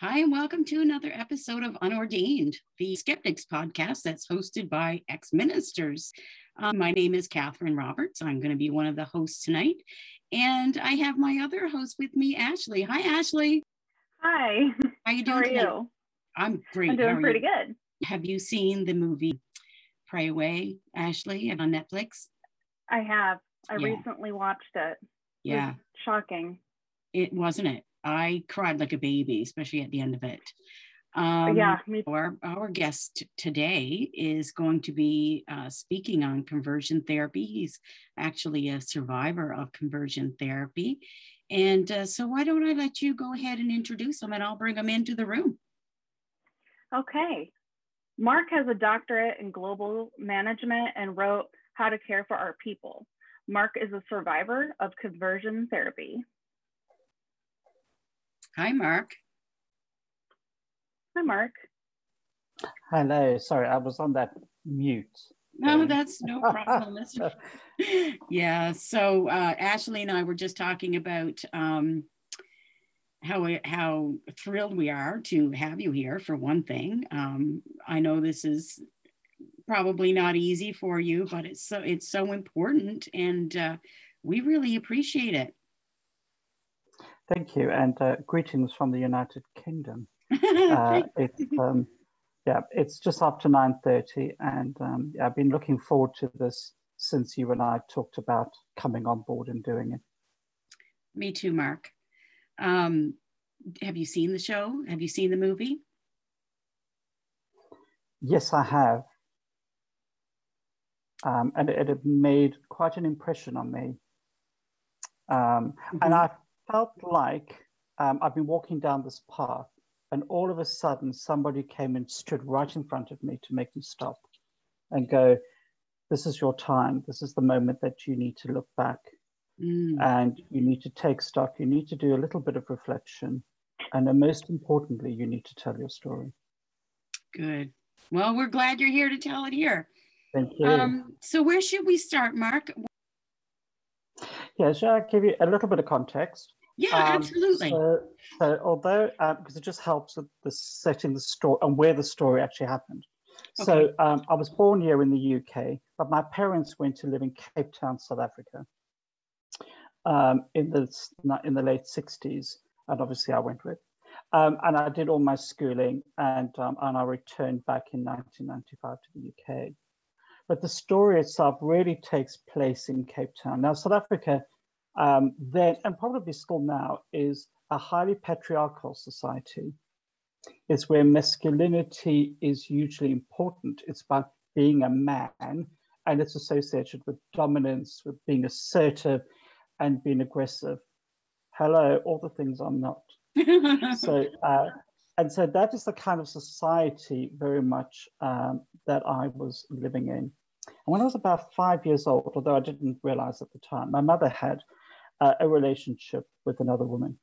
Hi, and welcome to another episode of Unordained, the Skeptics podcast that's hosted by ex ministers. Um, my name is Catherine Roberts. I'm going to be one of the hosts tonight. And I have my other host with me, Ashley. Hi, Ashley. Hi. How you doing? How are you? I'm great. I'm doing pretty you? good. Have you seen the movie Pray Away, Ashley, and on Netflix? I have. I Yeah. recently watched it. It Yeah, shocking. it wasn't it. I cried like a baby, especially at the end of it. Um, yeah, me Our, our guest today is going to be uh, speaking on conversion therapy. He's actually a survivor of conversion therapy. And uh, so, why don't I let you go ahead and introduce him and I'll bring him into the room? Okay. Mark has a doctorate in global management and wrote How to Care for Our People. Mark is a survivor of conversion therapy. Hi, Mark. Hi, Mark. Hello, sorry, I was on that mute. No, that's no problem. That's- yeah. So uh, Ashley and I were just talking about um, how we- how thrilled we are to have you here. For one thing, um, I know this is probably not easy for you, but it's so it's so important, and uh, we really appreciate it. Thank you, and uh, greetings from the United Kingdom. Uh, it's um, yeah, it's just after nine thirty, and um, yeah, I've been looking forward to this since you and I talked about coming on board and doing it. Me too, Mark. Um, have you seen the show? Have you seen the movie? Yes, I have, um, and it, it made quite an impression on me. Um, And Mhm. I felt like um, I've been walking down this path, and all of a sudden, somebody came and stood right in front of me to make me stop and go, This is your time. This is the moment that you need to look back Mm. and you need to take stock. You need to do a little bit of reflection. And then, most importantly, you need to tell your story. Good. Well, we're glad you're here to tell it here. Thank you. Um, so where should we start, Mark? yeah, shall I give you a little bit of context? Yeah, Um, absolutely. So, so although, because it just helps with the setting the story and where the story actually happened. So um, I was born here in the UK, but my parents went to live in Cape Town, South Africa, um, in the in the late '60s, and obviously I went with. Um, and I did all my schooling, and um, and I returned back in 1995 to the UK. But the story itself really takes place in Cape Town. Now, South Africa um, then, and probably still now, is a highly patriarchal society. It's where masculinity is hugely important. It's about being a man, and it's associated with dominance, with being assertive, and being aggressive. Hello, all the things I'm not. So, uh, and so that is the kind of society very much um, that I was living in. And when I was about five years old, although I didn't realize at the time, my mother had uh, a relationship with another woman.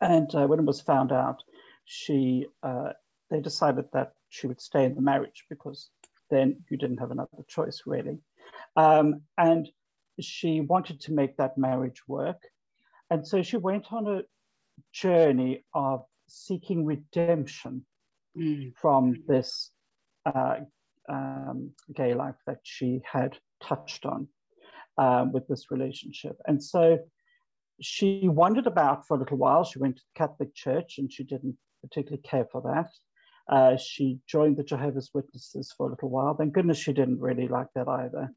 And uh, when it was found out, she uh, they decided that she would stay in the marriage because then you didn't have another choice, really. Um, and she wanted to make that marriage work. And so she went on a journey of seeking redemption Mm, from this uh, um, gay life that she had touched on um, with this relationship. And so she wandered about for a little while. She went to the Catholic Church and she didn't particularly care for that. Uh, she joined the Jehovah's Witnesses for a little while. Thank goodness she didn't really like that either.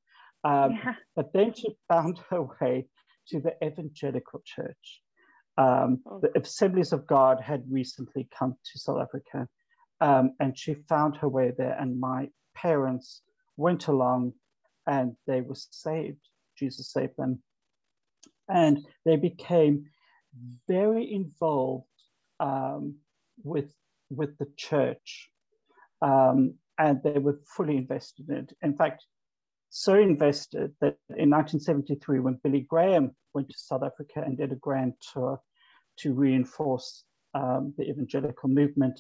Um, yeah. but then she found her way to the evangelical church. Um, Oh. the Assemblies of God had recently come to South Africa, um, and she found her way there. And my parents went along, and they were saved. Jesus saved them, and they became very involved um, with with the church, um, and they were fully invested in it. In fact, so invested that in 1973, when Billy Graham went to South Africa and did a grand tour to reinforce um, the evangelical movement,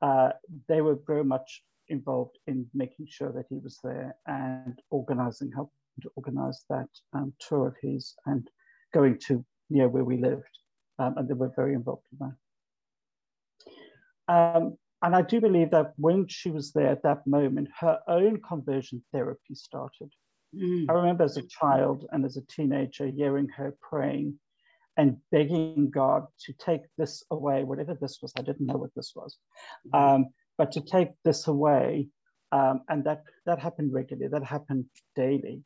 uh, they were very much involved in making sure that he was there and organizing, helping to organize that um, tour of his and going to near where we lived. Um, and they were very involved in that. Um, and I do believe that when she was there at that moment, her own conversion therapy started. Mm. I remember as a child and as a teenager hearing her praying and begging God to take this away, whatever this was. I didn't know what this was, mm. um, but to take this away. Um, and that, that happened regularly, that happened daily.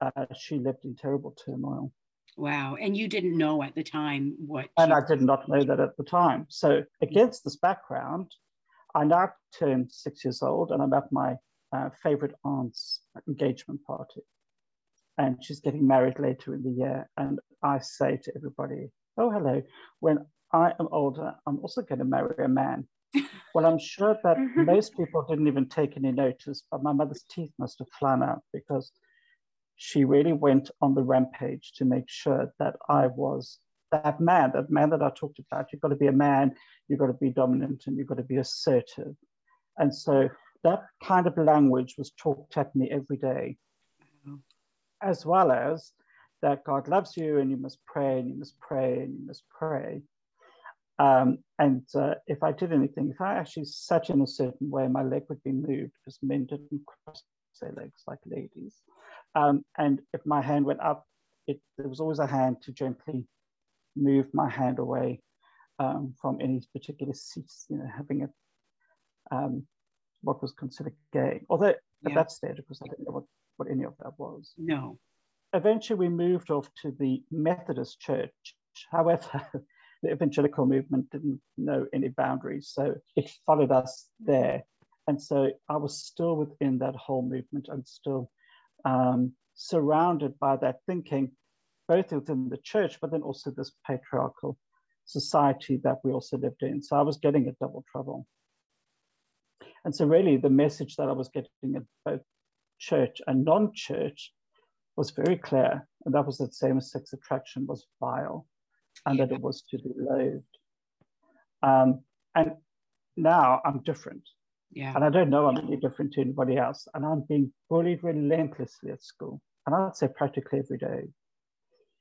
Uh, she lived in terrible turmoil. Wow. And you didn't know at the time what. And I did not know that at the time. So, against this background, I now turned six years old and I'm at my uh, favorite aunt's engagement party. And she's getting married later in the year. And I say to everybody, Oh, hello. When I am older, I'm also going to marry a man. well, I'm sure that most people didn't even take any notice, but my mother's teeth must have flown out because she really went on the rampage to make sure that I was that man, that man that I talked about. You've got to be a man, you've got to be dominant, and you've got to be assertive. And so that kind of language was talked at me every day, mm-hmm. as well as that God loves you and you must pray and you must pray and you must pray. Um, and uh, if I did anything, if I actually sat in a certain way, my leg would be moved because men didn't cross their legs like ladies. Um, and if my hand went up, it, there was always a hand to gently move my hand away um, from any particular seats, you know, having a um, what was considered gay. Although yeah. at that stage, of course, I didn't know what, what any of that was. No. Eventually, we moved off to the Methodist Church. However, the evangelical movement didn't know any boundaries, so it followed us there. And so I was still within that whole movement and still um, surrounded by that thinking, both within the church, but then also this patriarchal society that we also lived in. So I was getting a double trouble. And so, really, the message that I was getting at both church and non church was very clear. And that was that same sex attraction was vile and that it was to be loathed. Um, and now I'm different. Yeah. And I don't know I'm any different to anybody else. And I'm being bullied relentlessly at school. And I'd say practically every day.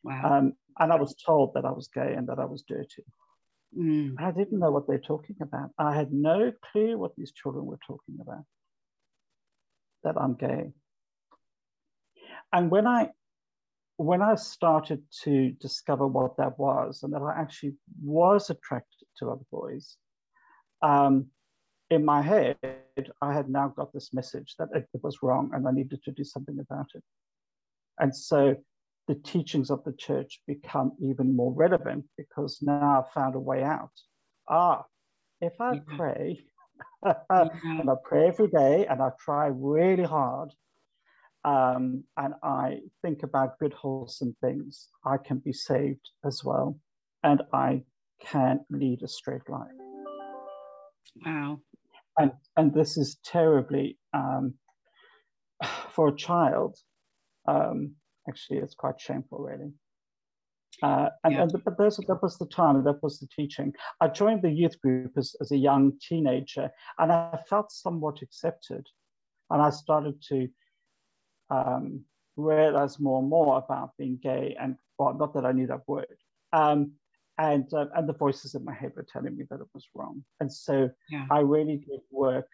Wow. Um, and I was told that I was gay and that I was dirty. Mm. I didn't know what they're talking about. I had no clue what these children were talking about, that I'm gay. And when I when I started to discover what that was and that I actually was attracted to other boys, um, in my head, I had now got this message that it was wrong and I needed to do something about it. And so the teachings of the church become even more relevant because now I've found a way out. Ah, if I yeah. pray, yeah. and I pray every day and I try really hard, um, and I think about good, wholesome things, I can be saved as well. And I can lead a straight life. Wow. And, and this is terribly, um, for a child, um, actually it's quite shameful really. Uh, and, yeah. and but those, that was the time that was the teaching. I joined the youth group as, as a young teenager and i felt somewhat accepted. And i started to um, realize more and more about being gay and well not that i knew that word. Um, and uh, and the voices in my head were telling me that it was wrong and so yeah. i really did work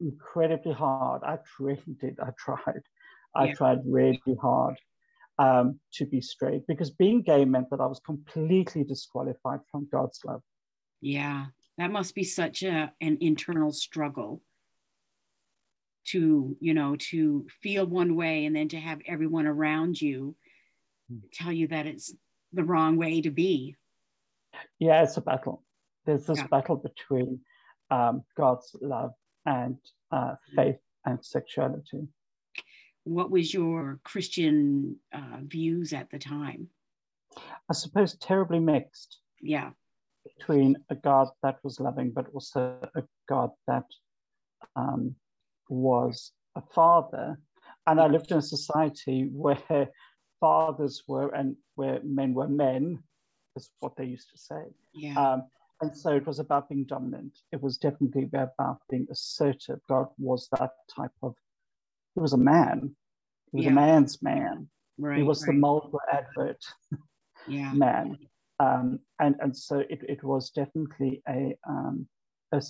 incredibly hard i really did i tried i yeah. tried really hard um, to be straight because being gay meant that I was completely disqualified from God's love. Yeah, that must be such a an internal struggle to you know to feel one way and then to have everyone around you hmm. tell you that it's the wrong way to be. Yeah, it's a battle. There's this yeah. battle between um, God's love and uh, faith and sexuality what was your Christian uh, views at the time? I suppose terribly mixed. Yeah. Between a God that was loving, but also a God that um, was a father. And I lived in a society where fathers were and where men were men, is what they used to say. Yeah. Um, and so it was about being dominant. It was definitely about being assertive. God was that type of he was a man. He was yeah. a man's man. Right, he was right. the Marlboro advert yeah. man. Um, and, and so it, it was definitely a, um, a,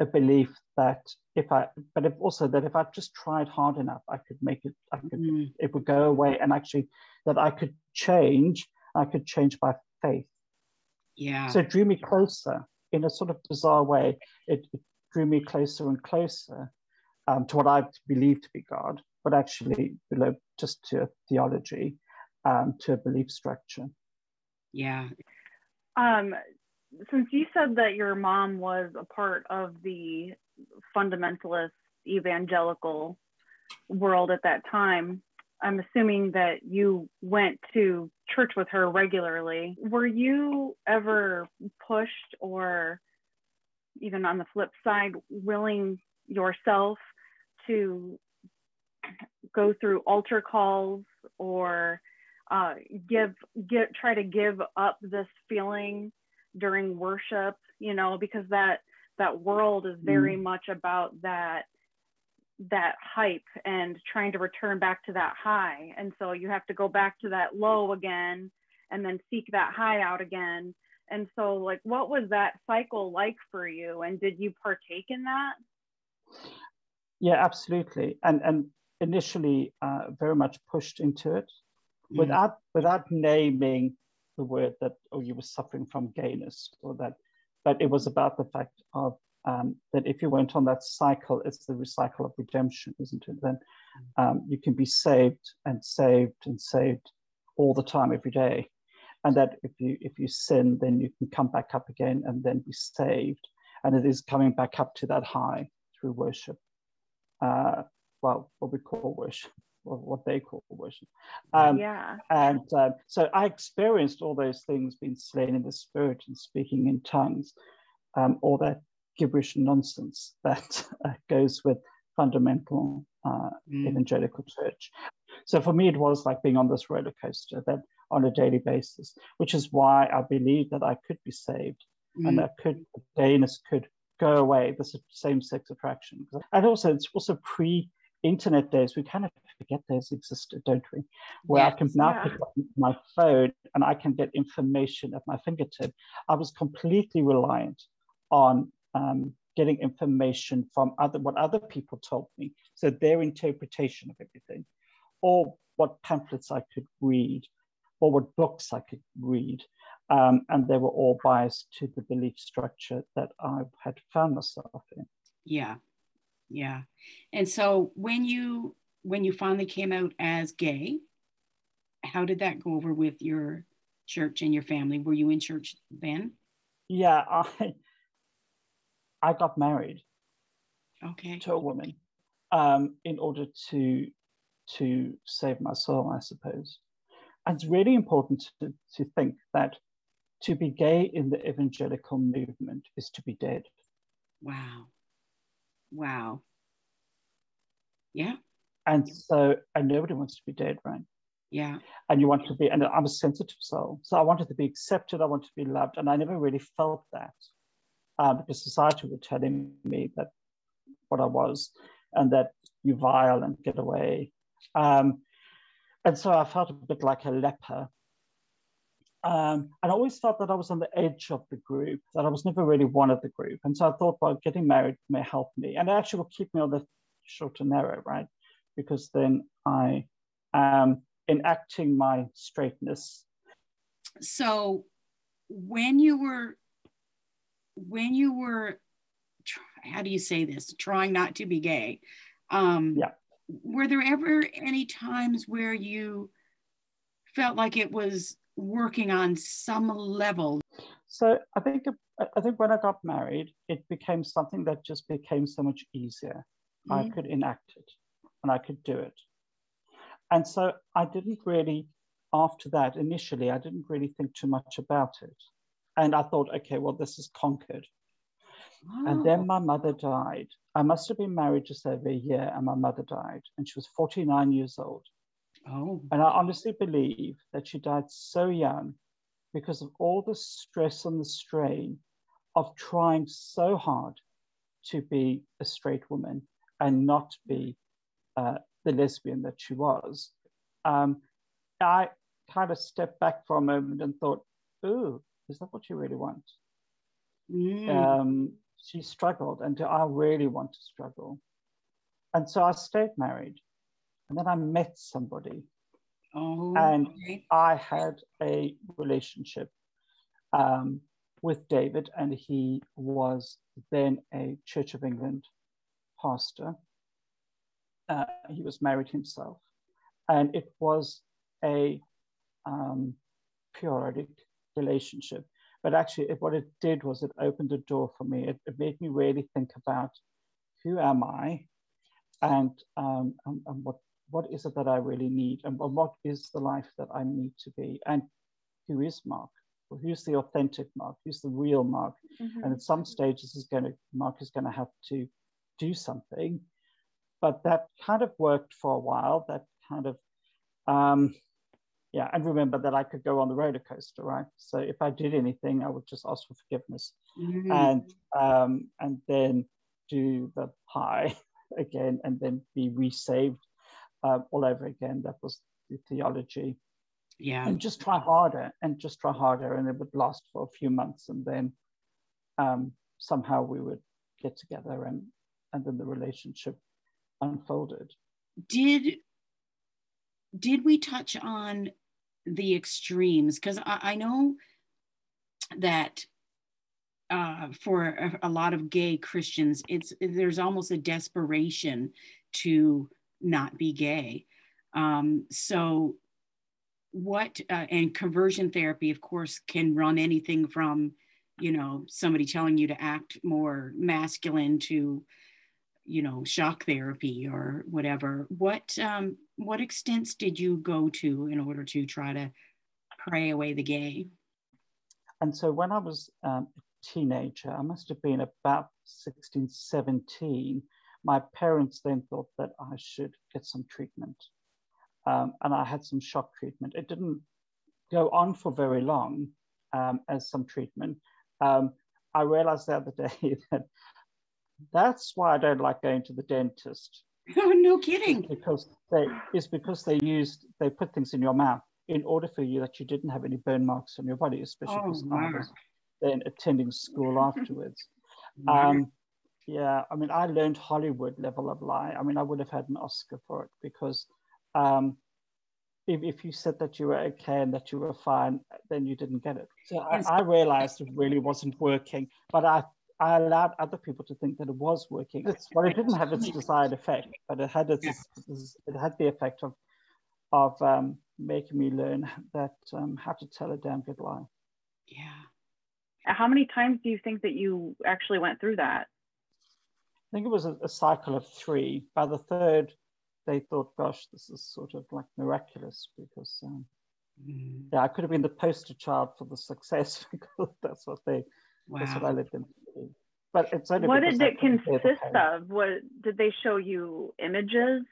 a belief that if I, but if also that if I just tried hard enough, I could make it, I could, mm. it would go away and actually that I could change, I could change by faith. Yeah. So it drew me closer in a sort of bizarre way. It, it drew me closer and closer um, to what I believed to be God, but actually below just to theology, um, to a belief structure. Yeah. Um, since you said that your mom was a part of the fundamentalist evangelical world at that time, I'm assuming that you went to church with her regularly. Were you ever pushed or even on the flip side, willing yourself to go through altar calls or uh, give get try to give up this feeling during worship you know because that that world is very mm. much about that that hype and trying to return back to that high. And so you have to go back to that low again and then seek that high out again. And so like what was that cycle like for you? And did you partake in that? Yeah absolutely. And and initially uh, very much pushed into it mm. without without naming the word that oh you were suffering from gayness or that but it was about the fact of um, that if you went on that cycle it's the recycle of redemption isn't it? Then um, you can be saved and saved and saved all the time every day. And that if you if you sin then you can come back up again and then be saved. And it is coming back up to that high through worship. Uh, well what we call worship or what they call worship. Um, yeah. And uh, so I experienced all those things being slain in the spirit and speaking in tongues, um, all that gibberish nonsense that uh, goes with fundamental uh, mm. evangelical church. So for me, it was like being on this roller coaster that on a daily basis, which is why I believed that I could be saved mm. and that could gayness could go away, the same sex attraction. And also, it's also pre internet days, we kind of forget those existed, don't we? Where yes, I can now yeah. pick up my phone and I can get information at my fingertip. I was completely reliant on um, getting information from other what other people told me, so their interpretation of everything, or what pamphlets I could read, or what books I could read. Um, and they were all biased to the belief structure that I had found myself in. Yeah, yeah. And so when you when you finally came out as gay how did that go over with your church and your family? Were you in church then? Yeah i i got married okay to a woman um, in order to to save my soul i suppose and it's really important to, to think that to be gay in the evangelical movement is to be dead wow Wow. Yeah. And so, and nobody wants to be dead, right? Yeah. And you want to be, and I'm a sensitive soul. So I wanted to be accepted, I wanted to be loved. And I never really felt that uh, because society was telling me that what I was and that you vile and get away. Um, and so I felt a bit like a leper um, and I always felt that I was on the edge of the group, that I was never really one of the group. And so I thought, well, getting married may help me. And it actually will keep me on the short and narrow, right? Because then I am enacting my straightness. So when you were, when you were, how do you say this? Trying not to be gay. Um, yeah. Were there ever any times where you felt like it was working on some level? So I think I think when I got married, it became something that just became so much easier. Mm-hmm. I could enact it, and I could do it. And so I didn't really, after that, initially, I didn't really think too much about it. And I thought, okay, well, this is conquered. And then my mother died. I must have been married just over a year, and my mother died, and she was 49 years old. Oh. And I honestly believe that she died so young because of all the stress and the strain of trying so hard to be a straight woman and not be uh, the lesbian that she was. Um, I kind of stepped back for a moment and thought, ooh, is that what you really want? Mm. Um, she struggled, and do I really want to struggle? And so I stayed married. And then I met somebody. Oh, and okay. I had a relationship um, with David, and he was then a Church of England pastor. Uh, he was married himself, and it was a um, periodic relationship. But actually, it, what it did was it opened a door for me. It, it made me really think about who am I, and, um, and, and what what is it that I really need, and what is the life that I need to be, and who is Mark? Well, who's the authentic Mark? Who's the real Mark? Mm-hmm. And at some stages, is going to Mark is going to have to do something. But that kind of worked for a while. That kind of um, yeah, and remember that I could go on the roller coaster, right? So if I did anything, I would just ask for forgiveness, mm-hmm. and um, and then do the high again, and then be resaved uh, all over again. That was the theology. Yeah, and just try harder, and just try harder, and it would last for a few months, and then um, somehow we would get together, and and then the relationship unfolded. Did did we touch on the extremes because I, I, know that uh, for a, a, lot of gay Christians, it's there's almost a desperation to not be gay. Um, so, what uh, and conversion therapy, of course, can run anything from you know somebody telling you to act more masculine to you know shock therapy or whatever what um what extents did you go to in order to try to pray away the gay? And so when i was um, a teenager i must have been about 16 17 my parents then thought that i should get some treatment. Um, and i had some shock treatment. It didn't go on for very long um, as some treatment. Um, I realized the other day that that's why I don't like going to the dentist. Oh, no kidding. It's because they it's because they used they put things in your mouth in order for you that you didn't have any burn marks on your body, especially oh, because I was then attending school afterwards. Um, yeah, I mean, I learned Hollywood level of lie. I mean, I would have had an Oscar for it because um, if, if you said that you were okay and that you were fine, then you didn't get it. So I, I realized it really wasn't working, but I I allowed other people to think that it was working. It's, well, it didn't have its desired effect, but it had its, it had the effect of of um, making me learn that um, how to tell a damn good lie. Yeah. How many times do you think that you actually went through that? I think it was a, a cycle of three. By the third, they thought, "Gosh, this is sort of like miraculous," because um, mm. yeah, I could have been the poster child for the success because that's what they Wow. That's what I lived in. But it's what did it consist of? What did they show you images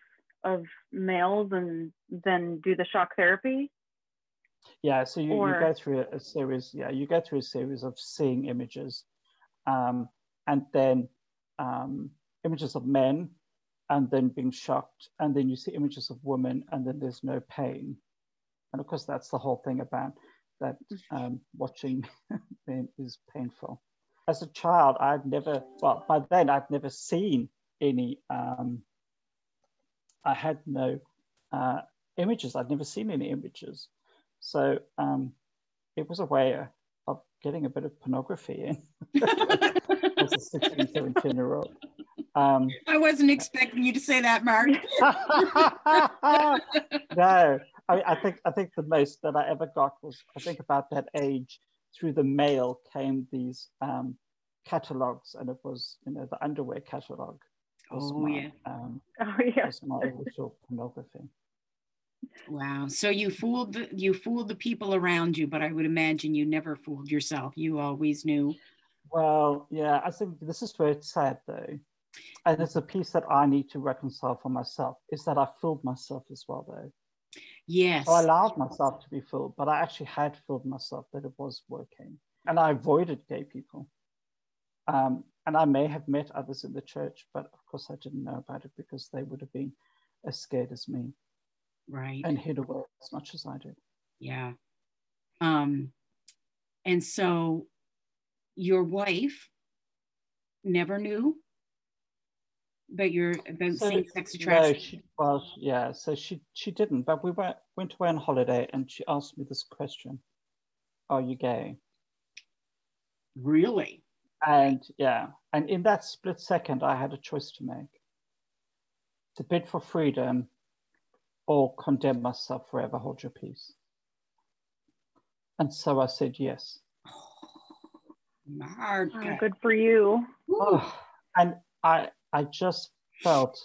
of males and then do the shock therapy? Yeah, so you, or... you go through a, a, series. Yeah, you go through a series of seeing images, um, and then um, images of men, and then being shocked, and then you see images of women, and then there's no pain, and of course that's the whole thing about that um, watching is painful. As a child, I'd never, well, by then I'd never seen any, um, I had no uh, images. I'd never seen any images. So um, it was a way of getting a bit of pornography in as a 16, 17 year old. Um, I wasn't expecting you to say that, Mark. no, I, I think I think the most that I ever got was I think about that age through the mail came these um, catalogs, and it was you know the underwear catalog. Oh my, yeah. Um, oh yeah. Was my initial pornography. Wow. So you fooled the, you fooled the people around you, but I would imagine you never fooled yourself. You always knew. Well, yeah. I think this is where it's sad though, and it's a piece that I need to reconcile for myself. Is that I fooled myself as well though. Yes. So I allowed myself to be fooled, but I actually had fooled myself that it was working. And I avoided gay people. Um, and I may have met others in the church, but of course I didn't know about it because they would have been as scared as me. Right. And hid away as much as I did. Yeah. Um, and so your wife never knew about your about So, same-sex attraction? No, attraction? she, well, yeah. So she she didn't. But we went went away on holiday, and she asked me this question: "Are you gay?" Really? And yeah, and in that split second, I had a choice to make: to bid for freedom, or condemn myself forever. Hold your peace. And so I said yes. Mark. Oh, good for you. Oh, and I I just felt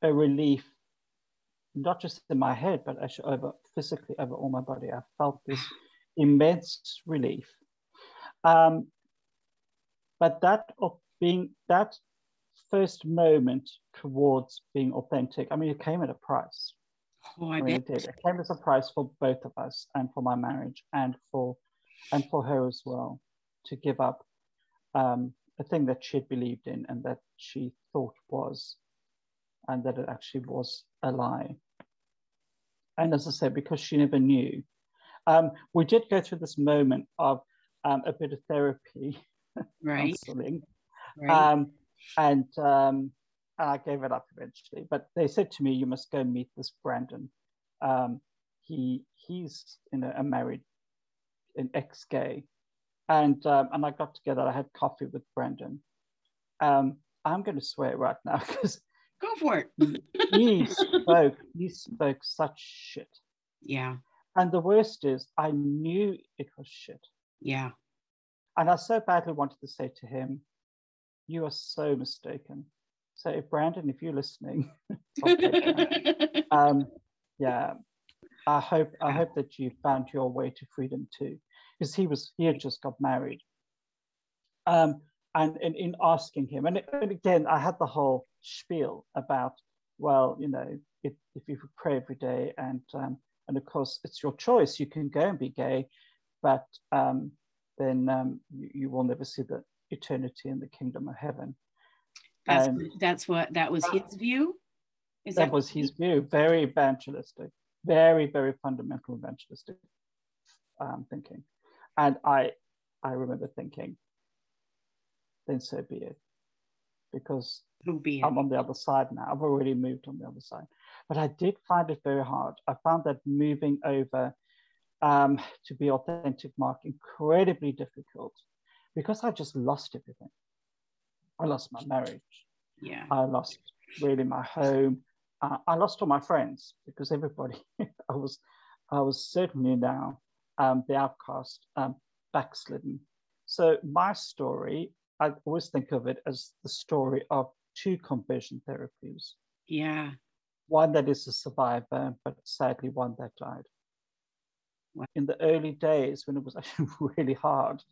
a relief, not just in my head, but actually over physically over all my body. I felt this immense relief. Um, but that of being that first moment towards being authentic, I mean, it came at a price. Oh, I I mean, bet. it did. It came as a price for both of us, and for my marriage, and for and for her as well, to give up um, a thing that she had believed in and that she thought was, and that it actually was a lie. And as I said, because she never knew, um, we did go through this moment of um, a bit of therapy, Right. counseling, Right. um, and um, I gave it up eventually. But they said to me, "You must go meet this Brandon. Um, he he's you know a married, an ex-gay, and um, and I got together. I had coffee with Brandon. Um, I'm going to swear right now because Go for it. he spoke he spoke such shit. Yeah. And the worst is, I knew it was shit. Yeah. And I so badly wanted to say to him, You are so mistaken. So, if Brandon, if you're listening, okay, um, yeah, I hope I hope that you found your way to freedom too, because he was he had just got married. Um, and in, in asking him, and, and again, I had the whole spiel about, well, you know, if, if you pray every day, and um, and of course it's your choice, you can go and be gay, but um, then um, you, you will never see the eternity in the kingdom of heaven. That's And- that's what that was his view. Is that was his view, very evangelistic, very, very fundamental evangelistic um, thinking. And I, I remember thinking, then so be it, because be? I'm on the other side now. I've already moved on the other side. But I did find it very hard. I found that moving over um, to be authentic, Mark, incredibly difficult because I just lost everything. I lost my marriage. Yeah. I lost really my home. Uh, I lost all my friends because everybody, I was, I was certainly now um, the outcast, um, backslidden. So my story, I always think of it as the story of two conversion therapies. Yeah. One that is a survivor, but sadly one that died. In the early days, when it was actually really hard,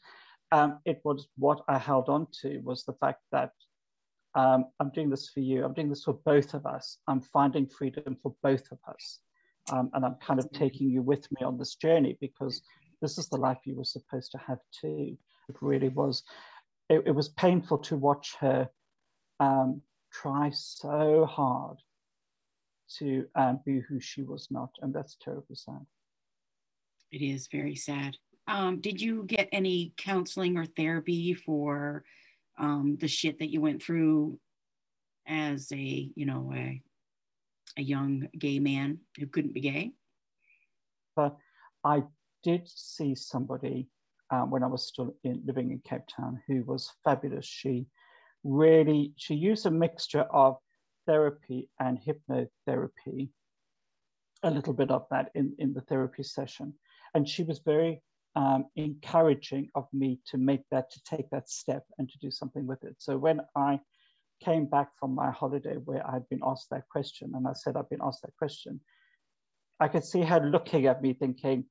um, it was what I held on to was the fact that um, I'm doing this for you. I'm doing this for both of us. I'm finding freedom for both of us. Um, and I'm kind of taking you with me on this journey because this is the life you were supposed to have too. It really was. It, it was painful to watch her um, try so hard to um, be who she was not. And that's terribly sad. It is very sad. Um, did you get any counseling or therapy for um, the shit that you went through as a, you know, a, a young gay man who couldn't be gay? But I did see somebody um, when I was still in, living in Cape Town who was fabulous. She really she used a mixture of therapy and hypnotherapy, a little bit of that in, in the therapy session. And she was very um, encouraging of me to make that, to take that step and to do something with it. So when I came back from my holiday where I'd been asked that question, and I said, I've been asked that question, I could see her looking at me thinking,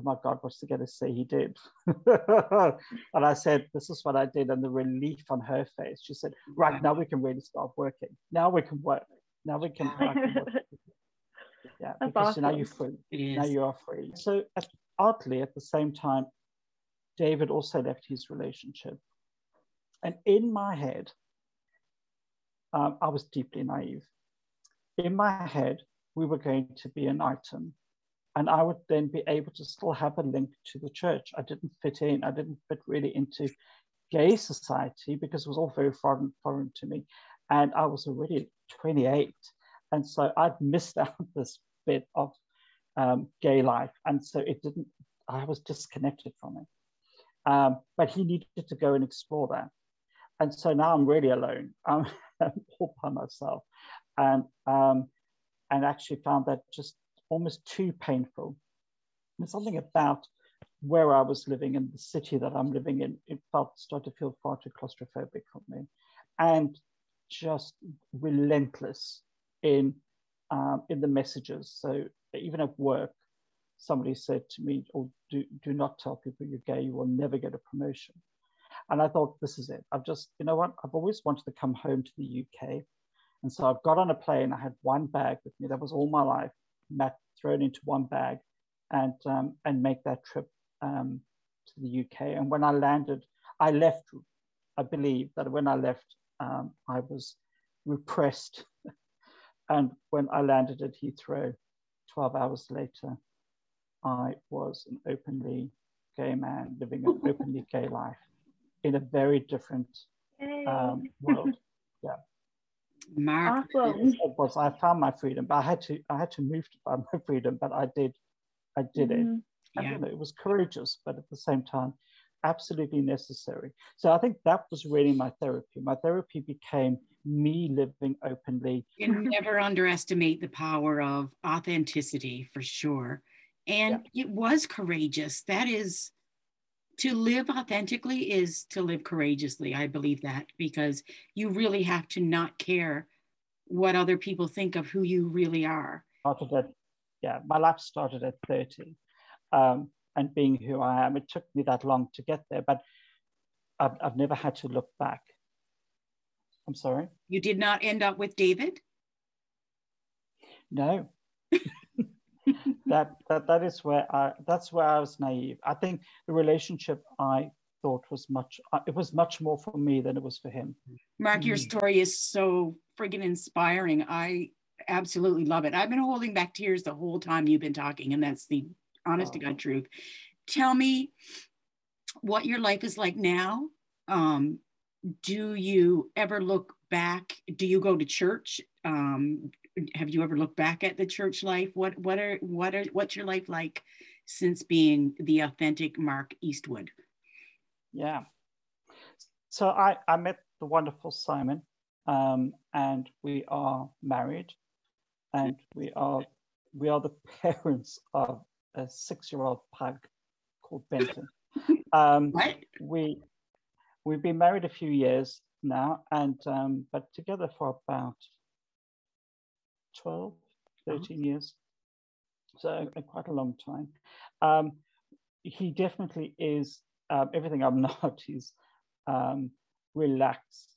oh my God, what's he going to say he did? and I said, this is what I did. And the relief on her face, she said, right, now we can really start working. Now we can work. Now we can, can. Yeah, That's because now you're free. It Now you are free. So at, oddly, at the same time, David also left his relationship. And in my head, um, I was deeply naive. In my head, we were going to be an item and I would then be able to still have a link to the church. I didn't fit in. I didn't fit really into gay society because it was all very foreign, foreign to me. And I was already 28. And so I'd missed out this bit of um, gay life. And so it didn't, I was disconnected from it. Um, but he needed to go and explore that. And so now I'm really alone. I'm all by myself. And, um, and actually found that just almost too painful. There's something about where I was living in the city that I'm living in, it felt started to feel far too claustrophobic for me. And just relentless in um, in the messages. So even at work, somebody said to me, "Oh, do, do not tell people you're gay. You will never get a promotion." And I thought, this is it. I've just, you know what? I've always wanted to come home to the UK, and so I've got on a plane. I had one bag with me. That was all my life mat thrown into one bag and, um, and make that trip um, to the UK. And when I landed, I left, I believe that when I left, um, I was repressed. and when I landed at Heathrow 12 hours later, I was an openly gay man living an openly gay life in a very different um, world. Yeah. Mark. Awesome. It was I found my freedom, but I had to I had to move to find my freedom, but I did I did Mhm. it. And, Yeah. you know, it was courageous, but at the same time, absolutely necessary. So I think that was really my therapy. My therapy became me living openly. You never underestimate the power of authenticity for sure. And it was courageous. That is to live authentically is to live courageously. I believe that because you really have to not care what other people think of who you really are. Started at, yeah, my life started at 30. Um, and being who I am, it took me that long to get there, but I've, I've never had to look back. I'm sorry? You did not end up with David. No. that, that that is where I that's where I was naive. I think the relationship I thought was much uh, it was much more for me than it was for him. Mark, your Mm. story is so friggin' inspiring. I absolutely love it. I've been holding back tears the whole time you've been talking, and that's the honest to Oh. God truth. Tell me what your life is like now. Um, do you ever look back? Do you go to church? Um, have you ever looked back at the church life? What what are what are what's your life like since being the authentic Mark Eastwood? Yeah. So I, I met the wonderful Simon, um, and we are married, and we are we are the parents of a six-year-old pug called Benton. Um, What? we we've been married a few years now, and um, but together for about 12, 13 years. So uh, quite a long time. Um, he definitely is um, everything I'm not. He's um, relaxed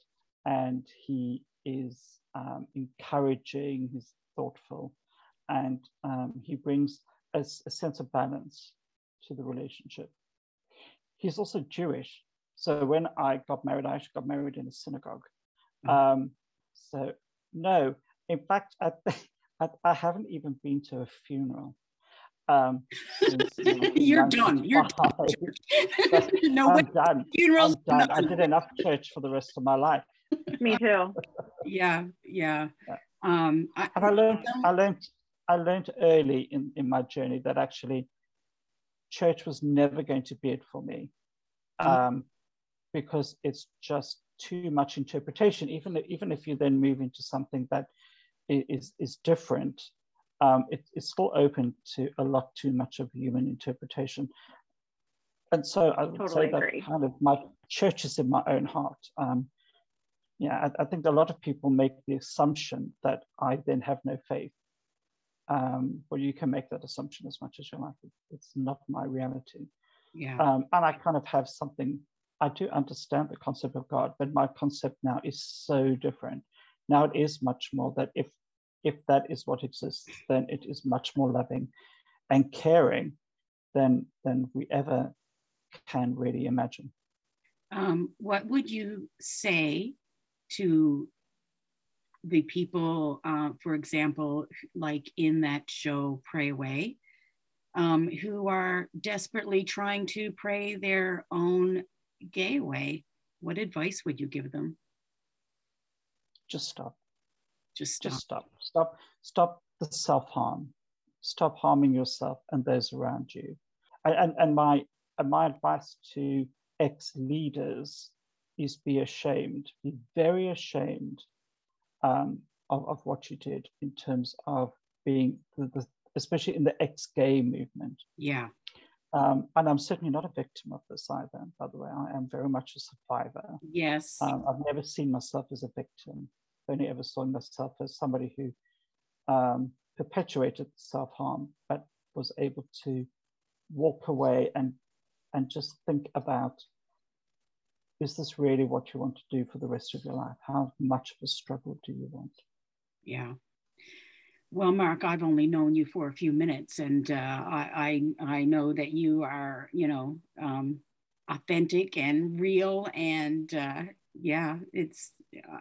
and he is um, encouraging, he's thoughtful, and um, he brings a sense of balance to the relationship. He's also Jewish. So when I got married, I actually got married in a synagogue. Um, so no, in fact, I, I, I haven't even been to a funeral. Um, since You're done. You're done. 1995. no I'm way. done. Funerals. I'm done. I did enough church for the rest of my life. Me too. Yeah, yeah. Yeah. Um, I, And I learned, I learned, I learned early in, in my journey that actually church was never going to be it for me. Mm. Um, because it's just too much interpretation. Even if, even if you then move into something that i- is is different, um, it, it's still open to a lot too much of human interpretation. And so I would Totally say that agree. kind of my church is in my own heart. Um, yeah, I, I think a lot of people make the assumption that I then have no faith. Um, well, you can make that assumption as much as you like. It's not my reality. yeah. Um, and I kind of have something, I do understand the concept of God, but my concept now is so different. Now it is much more that if if that is what exists, then it is much more loving and caring than than we ever can really imagine. Um, what would you say to the people, uh, for example, like in that show, Pray Away, um, who are desperately trying to pray their own gay way? What advice would you give them? Just stop. Just stop. Just stop. Stop. Stop the self harm. Stop harming yourself and those around you. And, and, and my and my advice to ex leaders is be ashamed, be very ashamed um, of, of what you did in terms of being the, the especially in the ex-gay movement. Yeah. Um, and I'm certainly not a victim of this either, by the way. I am very much a survivor. Yes. Um, I've never seen myself as a victim. Only ever saw myself as somebody who um, perpetuated self-harm, but was able to walk away and and just think about is this really what you want to do for the rest of your life? How much of a struggle do you want? Yeah. Well, Mark, I've only known you for a few minutes, and uh, I, I, I know that you are, you know, um, authentic and real, and uh, yeah, it's.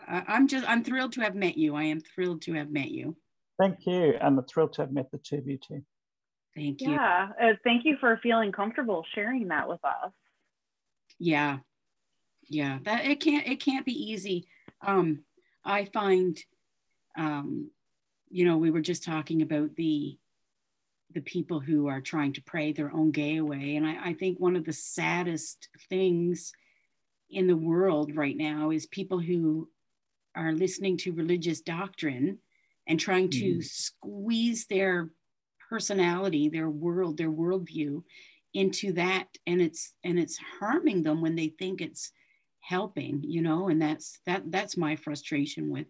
I, I'm just I'm thrilled to have met you. I am thrilled to have met you. Thank you, and I'm thrilled to have met the two of you too. Thank you. Yeah, uh, thank you for feeling comfortable sharing that with us. Yeah, yeah. That it can't it can't be easy. Um, I find, um, you know, we were just talking about the the people who are trying to pray their own gay away, and I, I think one of the saddest things in the world right now is people who are listening to religious doctrine and trying to mm. squeeze their personality, their world, their worldview into that. And it's and it's harming them when they think it's helping you know and that's that that's my frustration with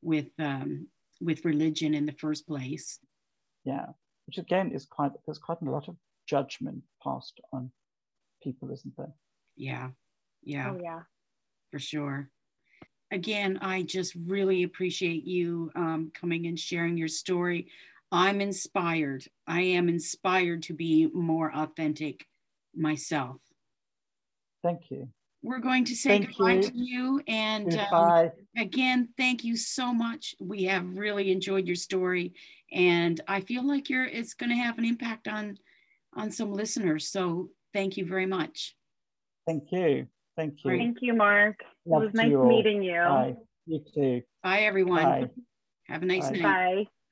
with um with religion in the first place. Yeah which again is quite there's quite a lot of judgment passed on people isn't there? Yeah yeah oh, yeah for sure again i just really appreciate you um, coming and sharing your story I'm inspired. I am inspired to be more authentic myself. Thank you. We're going to say thank goodbye you. to you. And um, again, thank you so much. We have really enjoyed your story. And I feel like you're it's going to have an impact on on some listeners. So thank you very much. Thank you. Thank you. Thank you, Mark. Love it was nice you meeting you. Bye. You too. Bye, everyone. Bye. Have a nice Bye. night. Bye.